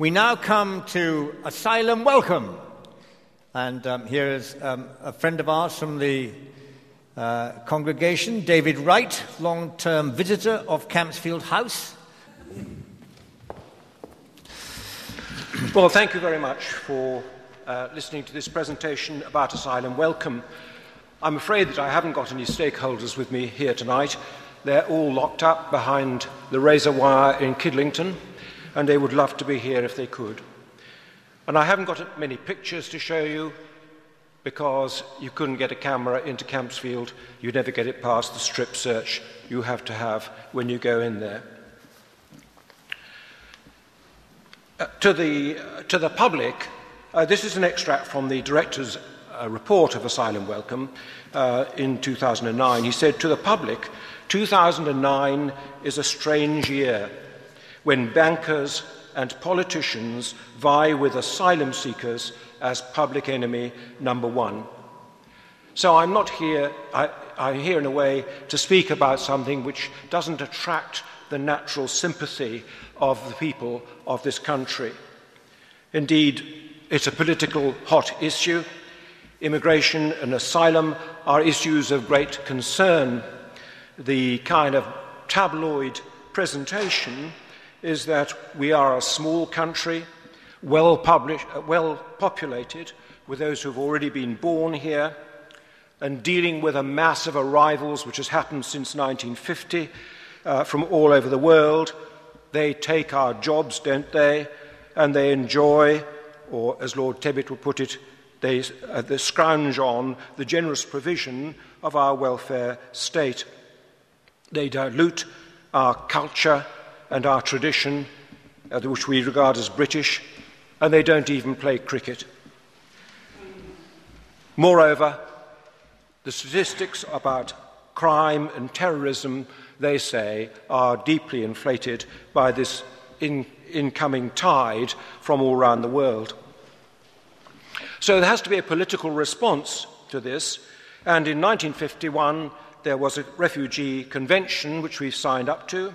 We now come to Asylum Welcome. And um, here is um, a friend of ours from the uh, congregation, David Wright, long term visitor of Campsfield House. Well, thank you very much for uh, listening to this presentation about Asylum Welcome. I'm afraid that I haven't got any stakeholders with me here tonight. They're all locked up behind the razor wire in Kidlington and they would love to be here if they could. And I haven't got many pictures to show you because you couldn't get a camera into Campsfield. You'd never get it past the strip search you have to have when you go in there. Uh, to, the, uh, to the public, uh, this is an extract from the director's uh, report of Asylum Welcome uh, in 2009. He said, To the public, 2009 is a strange year when bankers and politicians vie with asylum seekers as public enemy number one. So I'm not here, I, I'm here in a way to speak about something which doesn't attract the natural sympathy of the people of this country. Indeed, it's a political hot issue. Immigration and asylum are issues of great concern. The kind of tabloid presentation is that we are a small country, well, published, uh, well populated, with those who have already been born here, and dealing with a mass of arrivals which has happened since 1950 uh, from all over the world. They take our jobs, don't they? And they enjoy, or as Lord Tebbit would put it, they, uh, they scrounge on the generous provision of our welfare state. They dilute our culture and our tradition, uh, which we regard as British, and they don't even play cricket. Moreover, the statistics about crime and terrorism, they say, are deeply inflated by this in, incoming tide from all around the world. So there has to be a political response to this, and in 1951 there was a refugee convention which we signed up to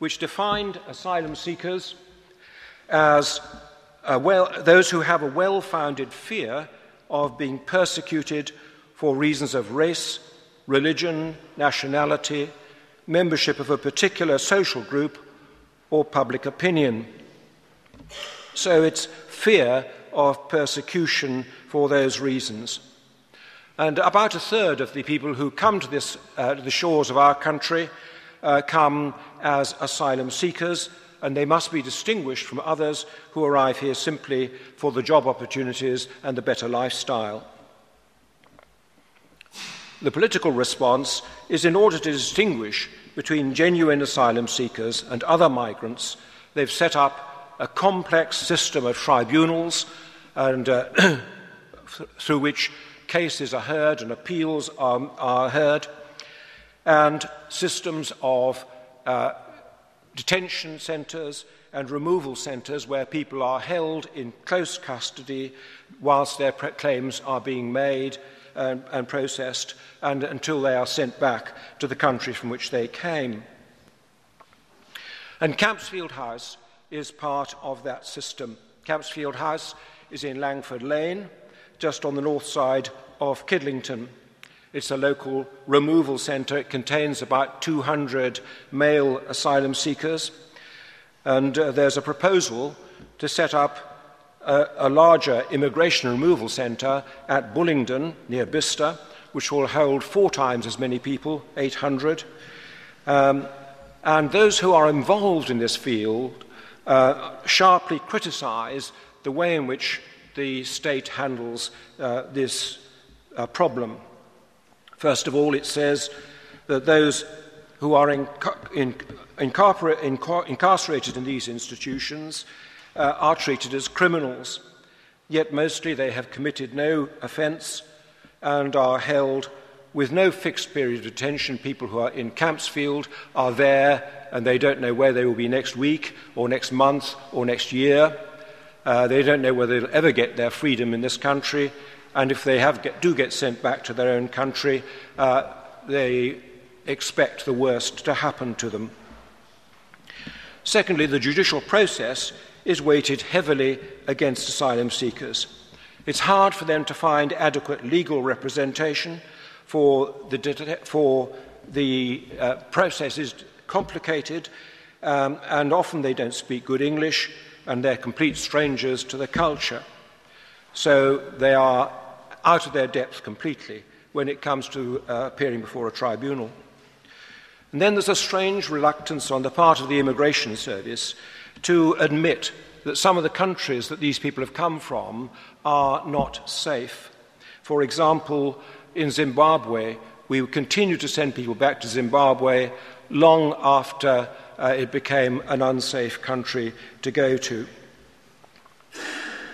which defined asylum seekers as well, those who have a well founded fear of being persecuted for reasons of race, religion, nationality, membership of a particular social group, or public opinion. So it's fear of persecution for those reasons. And about a third of the people who come to, this, uh, to the shores of our country uh, come as asylum seekers, and they must be distinguished from others who arrive here simply for the job opportunities and the better lifestyle. The political response is in order to distinguish between genuine asylum seekers and other migrants, they've set up a complex system of tribunals and, uh, through which cases are heard and appeals are, are heard and systems of uh, detention centres and removal centres where people are held in close custody whilst their claims are being made and, and processed and until they are sent back to the country from which they came. And Campsfield House is part of that system. Campsfield House is in Langford Lane, just on the north side of Kidlington. It's a local removal centre. It contains about 200 male asylum seekers. And uh, there's a proposal to set up a, a larger immigration removal centre at Bullingdon, near Bicester, which will hold four times as many people, 800. Um, and those who are involved in this field uh, sharply criticise the way in which the state handles uh, this uh, problem. First of all, it says that those who are in, in, incarcerated in these institutions uh, are treated as criminals, yet mostly they have committed no offence and are held with no fixed period of detention. People who are in Campsfield are there and they don't know where they will be next week or next month or next year. Uh, they don't know whether they'll ever get their freedom in this country and if they get, do get sent back to their own country, uh, they expect the worst to happen to them. Secondly, the judicial process is weighted heavily against asylum seekers. It's hard for them to find adequate legal representation for the, for the uh, process is complicated um, and often they don't speak good English and they're complete strangers to the culture. So they are out of their depth completely when it comes to uh, appearing before a tribunal. And then there's a strange reluctance on the part of the Immigration Service to admit that some of the countries that these people have come from are not safe. For example, in Zimbabwe, we continue to send people back to Zimbabwe long after uh, it became an unsafe country to go to.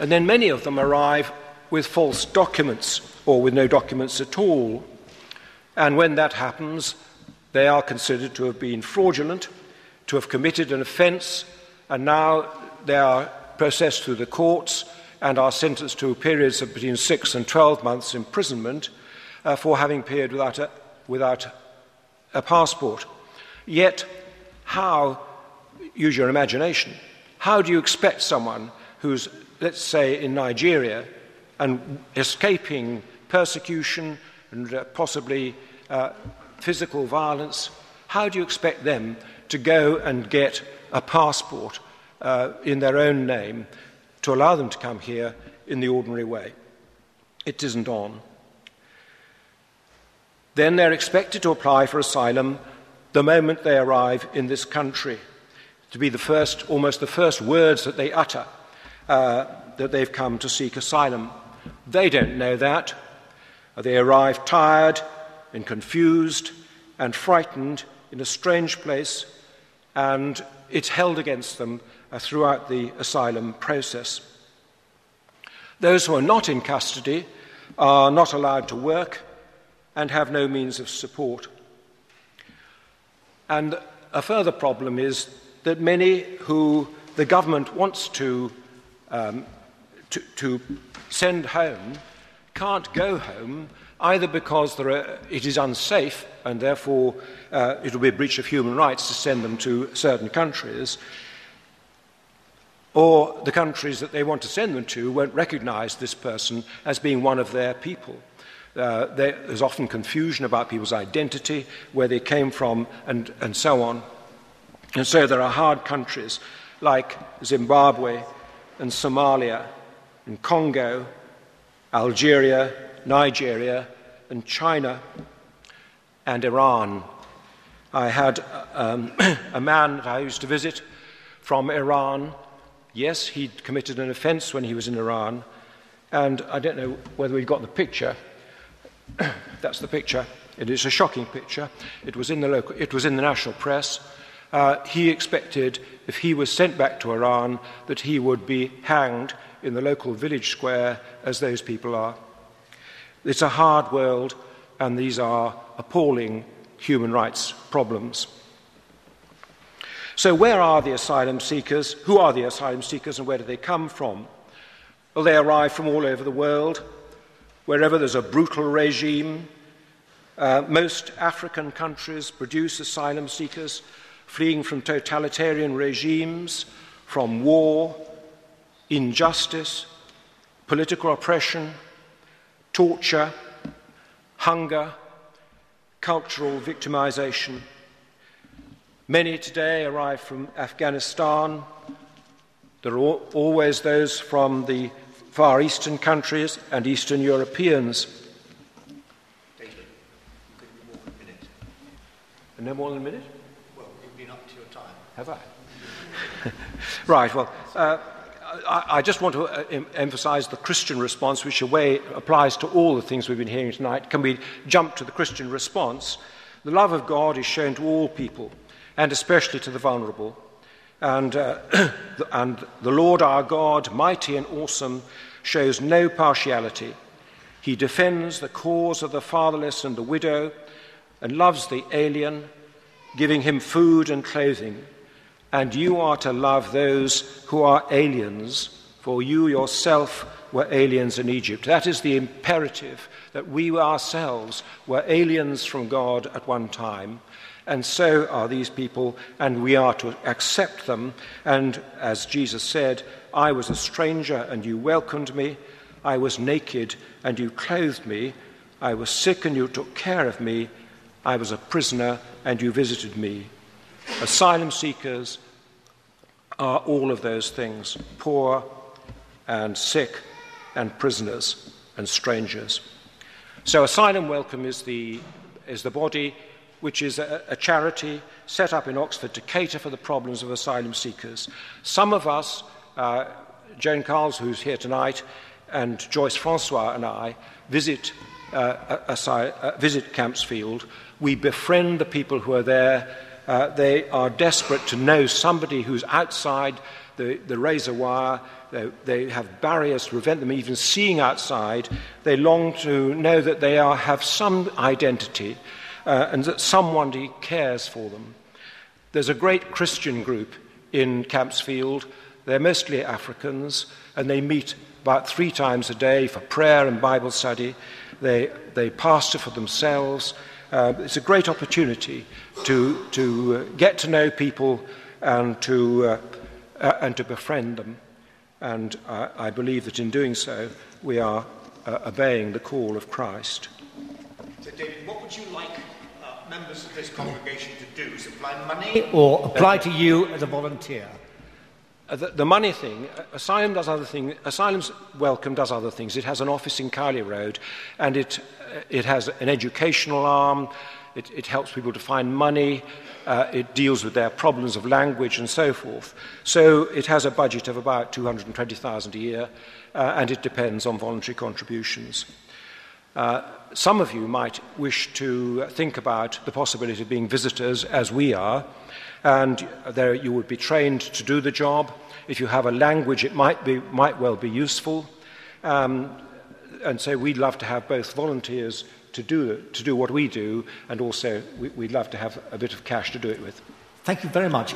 And then many of them arrive with false documents or with no documents at all. And when that happens, they are considered to have been fraudulent, to have committed an offence, and now they are processed through the courts and are sentenced to periods of between six and 12 months imprisonment uh, for having appeared without a, without a passport. Yet, how, use your imagination, how do you expect someone who's, let's say, in Nigeria and escaping persecution and uh, possibly uh, physical violence, how do you expect them to go and get a passport uh, in their own name to allow them to come here in the ordinary way? It isn't on. Then they're expected to apply for asylum the moment they arrive in this country, to be the first, almost the first words that they utter uh, that they've come to seek asylum. They don't know that. They arrive tired and confused and frightened in a strange place, and it's held against them uh, throughout the asylum process. Those who are not in custody are not allowed to work and have no means of support. And a further problem is that many who the government wants to, um, to, to, send home can't go home either because are, it is unsafe and therefore uh, it will be a breach of human rights to send them to certain countries, or the countries that they want to send them to won't recognize this person as being one of their people. Uh, there's often confusion about people's identity, where they came from, and, and so on. And so there are hard countries like Zimbabwe and Somalia and Congo, Algeria, Nigeria, and China, and Iran. I had um, a man that I used to visit from Iran. Yes, he'd committed an offense when he was in Iran, and I don't know whether we've got the picture. That's the picture. It is a shocking picture. It was in the, local, it was in the national press. Uh, he expected, if he was sent back to Iran, that he would be hanged in the local village square as those people are. It's a hard world, and these are appalling human rights problems. So, where are the asylum seekers? Who are the asylum seekers, and where do they come from? Well, they arrive from all over the world wherever there's a brutal regime. Uh, most African countries produce asylum seekers fleeing from totalitarian regimes, from war, injustice, political oppression, torture, hunger, cultural victimization. Many today arrive from Afghanistan. There are always those from the Far Eastern countries and Eastern Europeans. David, no more than a minute? Been up to your time. Have I? right, well, uh, I, I, just want to uh, em- emphasize the Christian response, which a way applies to all the things we've been hearing tonight. Can we jump to the Christian response? The love of God is shown to all people, and especially to the vulnerable. And, uh, and the Lord our God, mighty and awesome, shows no partiality. He defends the cause of the fatherless and the widow and loves the alien, giving him food and clothing. And you are to love those who are aliens, for you yourself were aliens in Egypt. That is the imperative that we ourselves were aliens from God at one time and so are these people, and we are to accept them. And as Jesus said, I was a stranger, and you welcomed me. I was naked, and you clothed me. I was sick, and you took care of me. I was a prisoner, and you visited me. Asylum seekers are all of those things poor and sick and prisoners and strangers. So, Asylum Welcome is the, is the body which is a, a, charity set up in Oxford to cater for the problems of asylum seekers. Some of us, uh, Joan Carls, who's here tonight, and Joyce Francois and I, visit, uh, uh, visit Campsfield. We befriend the people who are there. Uh, they are desperate to know somebody who's outside the, the razor wire. They, they, have barriers to prevent them even seeing outside. They long to know that they are, have some identity uh, and that someone cares for them. There's a great Christian group in Campsfield. They're mostly Africans, and they meet about three times a day for prayer and Bible study. They, they pastor for themselves. Uh, it's a great opportunity to, to uh, get to know people and to, uh, uh and to befriend them. And I believe that in doing so, we are uh, obeying the call of Christ. So, David, what would you like members of this congregation to do? Supply money or apply to you as a volunteer? Uh, the, the, money thing, uh, Asylum does other things. Asylum's Welcome does other things. It has an office in Cowley Road, and it, uh, it has an educational arm. It, it helps people to find money. Uh, it deals with their problems of language and so forth. So it has a budget of about 220,000 a year, uh, and it depends on voluntary contributions. Uh, some of you might wish to think about the possibility of being visitors, as we are, and there you would be trained to do the job. If you have a language, it might, be, might well be useful. Um, and so we'd love to have both volunteers to do, to do what we do, and also we, would love to have a bit of cash to do it with. Thank you very much.